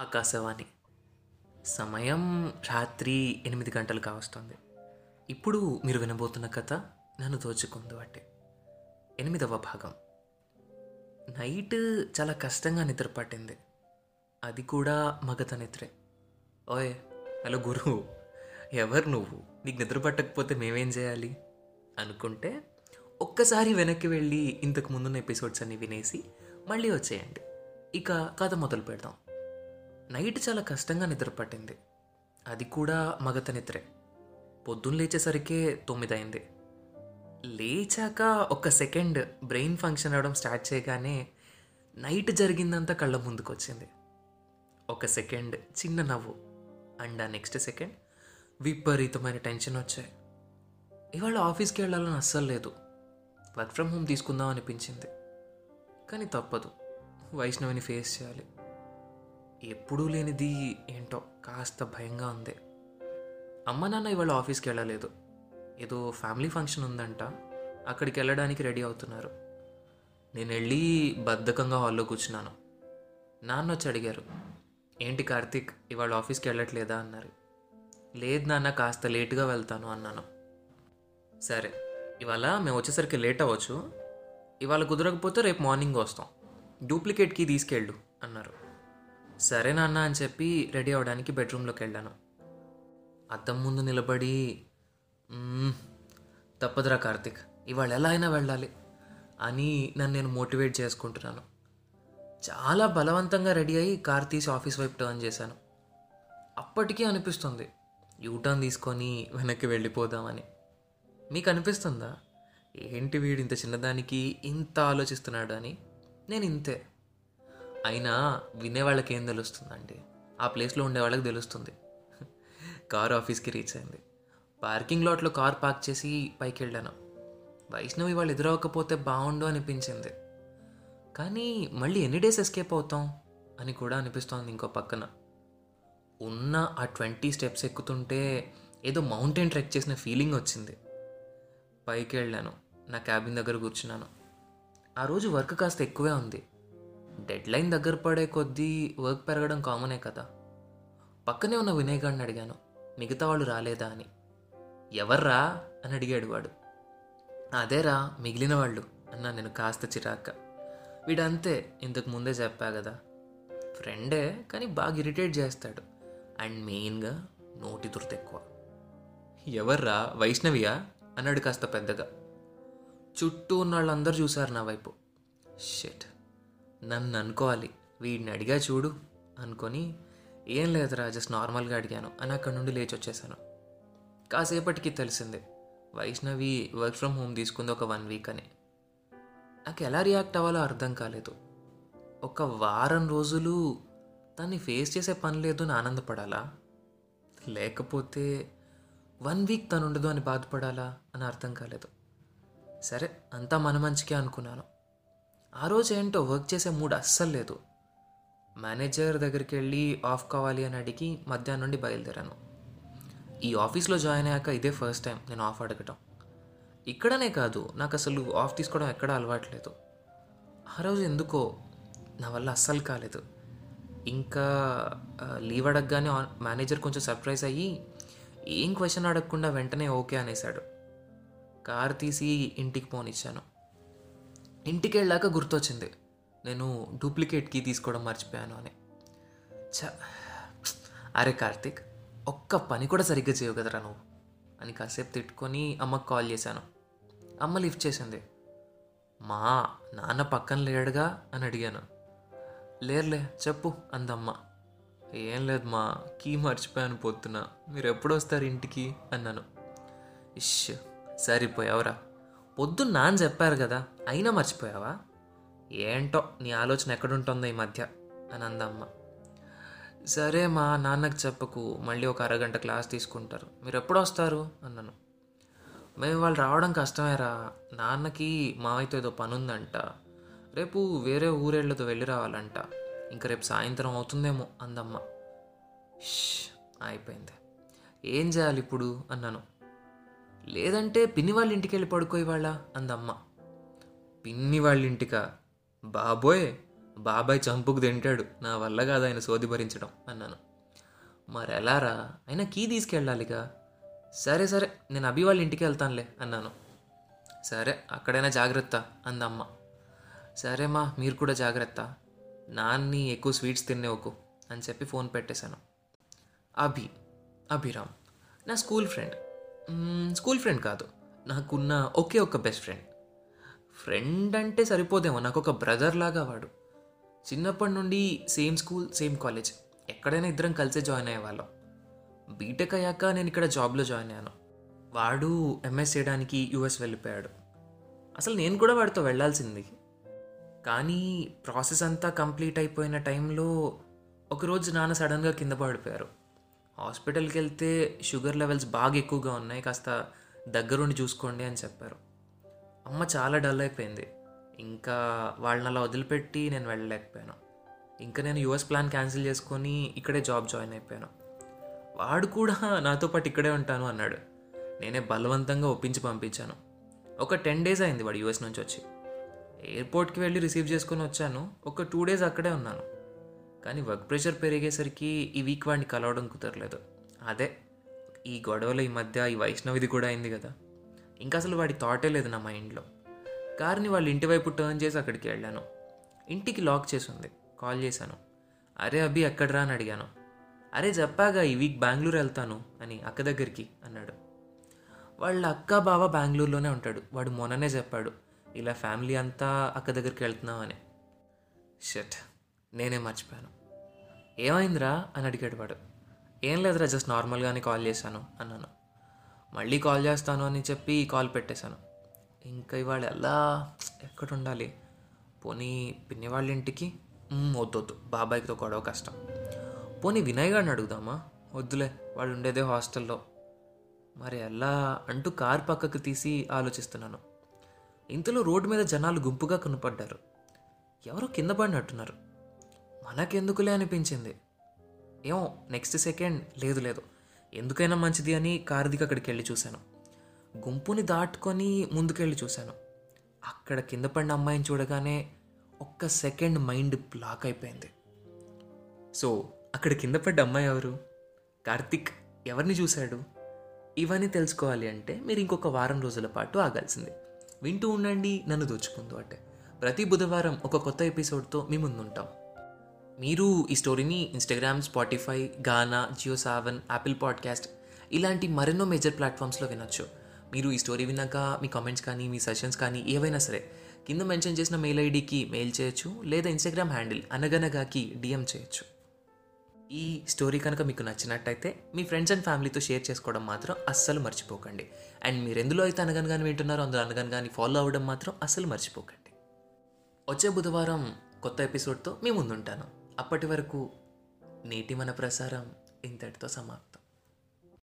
ఆకాశవాణి. సమయం రాత్రి ఎనిమిది గంటలు కావస్తుంది. ఇప్పుడు మీరు వినబోతున్న కథ నన్ను దోచుకుందు అంటే ఎనిమిదవ భాగం. నైట్ చాలా కష్టంగా నిద్ర పట్టింది. అది కూడా మగత నిద్రే. ఓయ్ హలో గురువు ఎవరు నువ్వు? నీకు నిద్ర పట్టకపోతే మేమేం చేయాలి? అనుకుంటే ఒక్కసారి వెనక్కి వెళ్ళి ఇంతకు ముందున్న ఎపిసోడ్స్ అన్ని వినేసి మళ్ళీ వచ్చేయండి. ఇక కథ మొదలు పెడదాం. నైట్ చాలా కష్టంగా నిద్ర పట్టింది. అది కూడా మగత నిద్రే. పొద్దున్న లేచేసరికే తొమ్మిది అయింది లేచాక ఒక సెకండ్ బ్రెయిన్ ఫంక్షన్ అవడం స్టార్ట్ చేయగానే నైట్ జరిగిందంతా కళ్ళ ముందుకు వచ్చింది ఒక సెకండ్ చిన్న నవ్వు అండ్ ఆ నెక్స్ట్ సెకండ్ విపరీతమైన టెన్షన్ వచ్చాయి. ఇవాళ ఆఫీస్కి వెళ్ళాలని అస్సలు లేదు. వర్క్ ఫ్రమ్ హోమ్ తీసుకుందాం అనిపించింది. కానీ తప్పదు. వైష్ణవిని ఫేస్ చేయాలి. ఎప్పుడూ లేనిది ఏంటో కాస్త భయంగా ఉంది. అమ్మ నాన్న ఇవాళ ఆఫీస్కి వెళ్ళలేదు. ఏదో ఫ్యామిలీ ఫంక్షన్ ఉందంట. అక్కడికి వెళ్ళడానికి రెడీ అవుతున్నారు. నేను వెళ్ళి బద్ధకంగా హాల్లో కూర్చున్నాను. నాన్న వచ్చి అడిగారు ఏంటి కార్తీక్ ఇవాళ ఆఫీస్కి వెళ్ళట్లేదా? అన్నారు. లేదు నాన్న కాస్త లేటుగా వెళ్తాను అన్నాను. సరే ఇవాళ మేము వచ్చేసరికి లేట్ అవ్వచ్చు. ఇవాళ కుదరకపోతే రేపు మార్నింగ్ వస్తాం. డూప్లికేట్కి తీసుకెళ్ళు అన్నారు. సరే నాన్న అని చెప్పి రెడీ అవడానికి బెడ్రూమ్లోకి వెళ్ళాను. అద్దం ముందు నిలబడి తప్పదురా కార్తిక్ ఇవాళ ఎలా అయినా వెళ్ళాలి అని నన్ను నేను మోటివేట్ చేసుకుంటున్నాను. చాలా బలవంతంగా రెడీ అయ్యి కార్ తీసి ఆఫీస్ వైపు టర్న్ చేశాను. అప్పటికీ అనిపిస్తుంది యూటర్న్ తీసుకొని వెనక్కి వెళ్ళిపోదామని. మీకు అనిపిస్తుందా? ఏంటి వీడు ఇంత చిన్నదానికి ఇంత ఆలోచిస్తున్నాడు అని. నేను ఇంతే. అయినా వినేవాళ్ళకి ఏం తెలుస్తుందండి? ఆ ప్లేస్లో ఉండే వాళ్ళకి తెలుస్తుంది. కార్ ఆఫీస్కి రీచ్ అయింది. పార్కింగ్ లాట్లో కార్ పార్క్ చేసి పైకి వెళ్ళాను వైష్ణవి వాళ్ళు ఎదురవ్వకపోతే బాగుండు అనిపించింది. కానీ మళ్ళీ ఎన్ని డేస్ ఎస్కేప్ అవుతాం? అని కూడా అనిపిస్తోంది ఇంకో పక్కన. ఉన్న ఆ ట్వంటీ స్టెప్స్ ఎక్కుతుంటే ఏదో మౌంటైన్ ట్రెక్ చేసిన ఫీలింగ్ వచ్చింది. పైకి వెళ్ళాను నా క్యాబిన్ దగ్గర కూర్చున్నాను. ఆ రోజు వర్క్ కాస్త ఎక్కువే ఉంది. డెడ్లైన్ దగ్గర పడే కొద్దీ వర్క్ పెరగడం కామనే కదా. పక్కనే ఉన్న వినయ్ గారిని అడిగాను మిగతా వాళ్ళు రాలేదా అని. ఎవర్రా? అని అడిగాడు వాడు. అదేరా మిగిలిన వాళ్ళు అన్నా నేను కాస్త చిరాక్క వీడంతే ఇంతకు ముందే చెప్పా కదా ఫ్రెండే కానీ బాగా ఇరిటేట్ చేస్తాడు. అండ్ మెయిన్గా నోటి దురత ఎక్కువ. ఎవర్రా? వైష్ణవియా? అన్నాడు కాస్త పెద్దగా. చుట్టూ ఉన్న వాళ్ళందరూ చూశారు నా వైపు. షెట్. నన్ను అనుకోవాలి వీడిని అడిగా చూడు అనుకొని ఏం లేదురా జస్ట్ నార్మల్గా అడిగాను. అని అక్కడి నుండి లేచి వచ్చేసాను కాసేపటికి తెలిసిందే వైష్ణవి వర్క్ ఫ్రమ్ హోమ్ తీసుకుంది ఒక వన్ వీక్ అని. నాకు ఎలా రియాక్ట్ అవ్వాలో అర్థం కాలేదు. ఒక వారం రోజులు తన్ని ఫేస్ చేసే పని లేదు అని ఆనందపడాలా? లేకపోతే వన్ వీక్ తను ఉండదు అని బాధపడాలా? అని అర్థం కాలేదు. సరే అంతా మన మంచికే అనుకున్నాను. ఆ రోజు ఏంటో వర్క్ చేసే మూడ్ అస్సలు లేదు. మేనేజర్ దగ్గరికి వెళ్ళి ఆఫ్ కావాలి అని అడిగి మధ్యాహ్నం నుండి బయలుదేరాను. ఈ ఆఫీస్లో జాయిన్ అయ్యాక ఇదే ఫస్ట్ టైం నేను ఆఫ్ అడగటం. ఇక్కడనే కాదు నాకు అసలు ఆఫ్ తీసుకోవడం ఎక్కడ అలవాట్లేదు. ఆ రోజు ఎందుకో నా వల్ల అస్సలు కాలేదు. ఇంకా లీవ్ అడగగానే మేనేజర్ కొంచెం సర్ప్రైజ్ అయ్యి ఏం క్వశ్చన్ అడగకుండా వెంటనే ఓకే అనేసాడు కార్ తీసి ఇంటికి పోనిచ్చాను. ఇంటికి వెళ్ళాక గుర్తొచ్చింది. నేను డూప్లికేట్ కీ తీసుకోవడం మర్చిపోయాను అని. చ అరే కార్తిక్ ఒక్క పని కూడా సరిగ్గా చేయవు కదరా నువ్వు? అని కాసేపు తిట్టుకొని అమ్మకు కాల్ చేశాను. అమ్మ లిఫ్ట్ చేసింది. మా నాన్న పక్కన లేడుగా అని అడిగాను. లేర్లే చెప్పు అందమ్మ. ఏం లేదు మా కీ మర్చిపోయాను పొద్దున. మీరు ఎప్పుడు వస్తారు ఇంటికి? అన్నాను. ఇష్! సరిపోయావురా. పొద్దున్న నాన్న చెప్పారు కదా అయినా మర్చిపోయావా? ఏంటో నీ ఆలోచన ఎక్కడుంటుందో ఈ మధ్య అని అందమ్మ సరే మా నాన్నకు చెప్పకు మళ్ళీ ఒక అరగంట క్లాస్ తీసుకుంటారు. మీరు ఎప్పుడు వస్తారు? అన్నాను. మేము వాళ్ళు రావడం కష్టమేరా నాన్నకి మావైతే ఏదో పని ఉందంట రేపు వేరే ఊరేళ్ళతో వెళ్ళి రావాలంట. ఇంకా రేపు సాయంత్రం అవుతుందేమో అందమ్మ. ష్, అయిపోయింది. ఏం చేయాలి ఇప్పుడు? అన్నాను. లేదంటే పిన్ని వాళ్ళ ఇంటికి వెళ్ళి పడుకో ఇవాళ అందమ్మ. పిన్ని వాళ్ళ ఇంటికా బాబోయ్ బాబాయ్ చంపుకు తింటాడు. నా వల్ల కాదు ఆయన సోది భరించడం అన్నాను. మరి ఎలారా? అయినా కీ తీసుకెళ్ళాలిగా సరే సరే నేను అభి వాళ్ళ ఇంటికి వెళ్తానులే అన్నాను. సరే అక్కడైనా జాగ్రత్త అందమ్మ. సరే మా మీరు కూడా జాగ్రత్త. నాన్ని ఎక్కువ స్వీట్స్ తినేవకు అని చెప్పి ఫోన్ పెట్టేశాను. అభి అభిరామ్ నా స్కూల్ ఫ్రెండ్. స్కూల్ ఫ్రెండ్ కాదు. నాకున్న ఒకే ఒక బెస్ట్ ఫ్రెండ్. ఫ్రెండ్ అంటే సరిపోదేమో నాకు ఒక బ్రదర్ లాగా వాడు. చిన్నప్పటి నుండి సేమ్ స్కూల్ సేమ్ కాలేజ్. ఎక్కడైనా ఇద్దరం కలిసే జాయిన్ అయ్యేవాళ్ళం. బీటెక్ అయ్యాక నేను ఇక్కడ జాబ్లో జాయిన్ అయ్యాను. వాడు ఎంఎస్ చేయడానికి యూఎస్ వెళ్ళిపోయాడు. అసలు నేను కూడా వాడితో వెళ్ళాల్సింది. కానీ ప్రాసెస్ అంతా కంప్లీట్ అయిపోయిన టైంలో ఒకరోజు నాన్న సడన్గా కింద పడిపోయారు. హాస్పిటల్కి వెళ్తే షుగర్ లెవెల్స్ బాగా ఎక్కువగా ఉన్నాయి కాస్త దగ్గరుండి చూసుకోండి అని చెప్పారు. అమ్మ చాలా డల్ అయిపోయింది. ఇంకా వాళ్ళని అలా వదిలిపెట్టి నేను వెళ్ళలేకపోయాను. ఇంకా నేను యూఎస్ ప్లాన్ క్యాన్సిల్ చేసుకొని ఇక్కడే జాబ్ జాయిన్ అయిపోయాను. వాడు కూడా నాతో పాటు ఇక్కడే ఉంటాను అన్నాడు. నేనే బలవంతంగా ఒప్పించి పంపించాను. ఒక టెన్ డేస్ అయింది వాడు యూఎస్ నుంచి వచ్చి. ఎయిర్పోర్ట్కి వెళ్ళి రిసీవ్ చేసుకొని వచ్చాను. ఒక టూ డేస్ అక్కడే ఉన్నాను. కానీ వర్క్ ప్రెషర్ పెరిగేసరికి ఈ వీక్ వాడిని కలవడం కుదరలేదు. అదే ఈ గొడవలు ఈ మధ్య ఈ వైష్ణవిది కూడా అయింది కదా. ఇంకా అసలు వాడి థాటే లేదు నా మైండ్లో. కార్ని వాళ్ళ ఇంటి వైపు టర్న్ చేసి అక్కడికి వెళ్ళాను. ఇంటికి లాక్ చేసి ఉంది కాల్ చేశాను. అరే అభి ఎక్కడరా అని అడిగాను. అరే చెప్పాగా ఈ వీక్ బెంగళూరు వెళ్తాను అని అక్క దగ్గరికి అన్నాడు. వాళ్ళ అక్క బావ బెంగళూరులోనే ఉంటాడు. వాడు మొన్ననే చెప్పాడు ఇలా ఫ్యామిలీ అంతా అక్క దగ్గరికి వెళ్తున్నాం అని షట్. నేనే మర్చిపోయాను. ఏమైందిరా? అని అడిగాడు వాడు. ఏం లేదురా జస్ట్ నార్మల్గానే కాల్ చేశాను అన్నాను. మళ్ళీ కాల్ చేస్తాను అని చెప్పి కాల్ పెట్టేశాను. ఇంకా ఇవాళ ఎలా? ఎక్కడ ఉండాలి పోనీ పిన్ని వాళ్ళ ఇంటికి? మ్మ్, వద్దొద్దు బాబాయ్తో గొడవ కష్టం. పోనీ వినయ్ గారిని అడుగుదామా? వద్దులే వాడు ఉండేదే హాస్టల్లో. మరి ఎలా? అంటూ కార్ పక్కకు తీసి ఆలోచిస్తున్నాను. ఇంతలో రోడ్డు మీద జనాలు గుంపుగా కనపడ్డారు. ఎవరో కింద పడినట్టున్నారు. మనకెందుకులే అనిపించింది. ఏమో నెక్స్ట్ సెకండ్ లేదు లేదు. ఎందుకైనా మంచిది అని కార్దిక్ అక్కడికి వెళ్ళి చూశాను. గుంపుని దాటుకొని ముందుకెళ్ళి చూశాను. అక్కడ కింద పడిన అమ్మాయిని చూడగానే ఒక్క సెకండ్ మైండ్ బ్లాక్ అయిపోయింది. సో అక్కడ కింద పడ్డ అమ్మాయి ఎవరు? కార్తిక్ ఎవరిని చూశాడు? ఇవన్నీ తెలుసుకోవాలి అంటే మీరు ఇంకొక వారం రోజుల పాటు ఆగాల్సిందే. వింటూ ఉండండి నన్ను దోచుకుందు అంటే. ప్రతి బుధవారం ఒక కొత్త ఎపిసోడ్తో మీ ముందుంటాం. మీరు ఈ స్టోరీని Instagram Spotify Gaana Jio Saavn Apple podcast ఇలాంటి మరెన్నో మేజర్ ప్లాట్ఫామ్స్లో వినొచ్చు. మీరు ఈ స్టోరీ విన్నాక మీ కామెంట్స్ కానీ మీ సజెషన్స్ కానీ ఏవైనా సరే కింద మెన్షన్ చేసిన మెయిల్ ఐడికి మెయిల్ చేయొచ్చు లేదా ఇన్స్టాగ్రామ్ హ్యాండిల్ అనగనగాకి డిఎం చేయొచ్చు. ఈ స్టోరీ కనుక మీకు నచ్చినట్టయితే మీ ఫ్రెండ్స్ అండ్ ఫ్యామిలీతో షేర్ చేసుకోవడం మాత్రం అస్సలు మర్చిపోకండి. అండ్ మీరు ఎందులో అయితే అనగనగాని వింటున్నారో అందులో అనగనగాని ఫాలో అవ్వడం మాత్రం అస్సలు మర్చిపోకండి. వచ్చే బుధవారం కొత్త ఎపిసోడ్తో మీ ముందుంటాను. అప్పటి వరకు నేటి మన ప్రసారం ఇంతటితో సమాప్తం.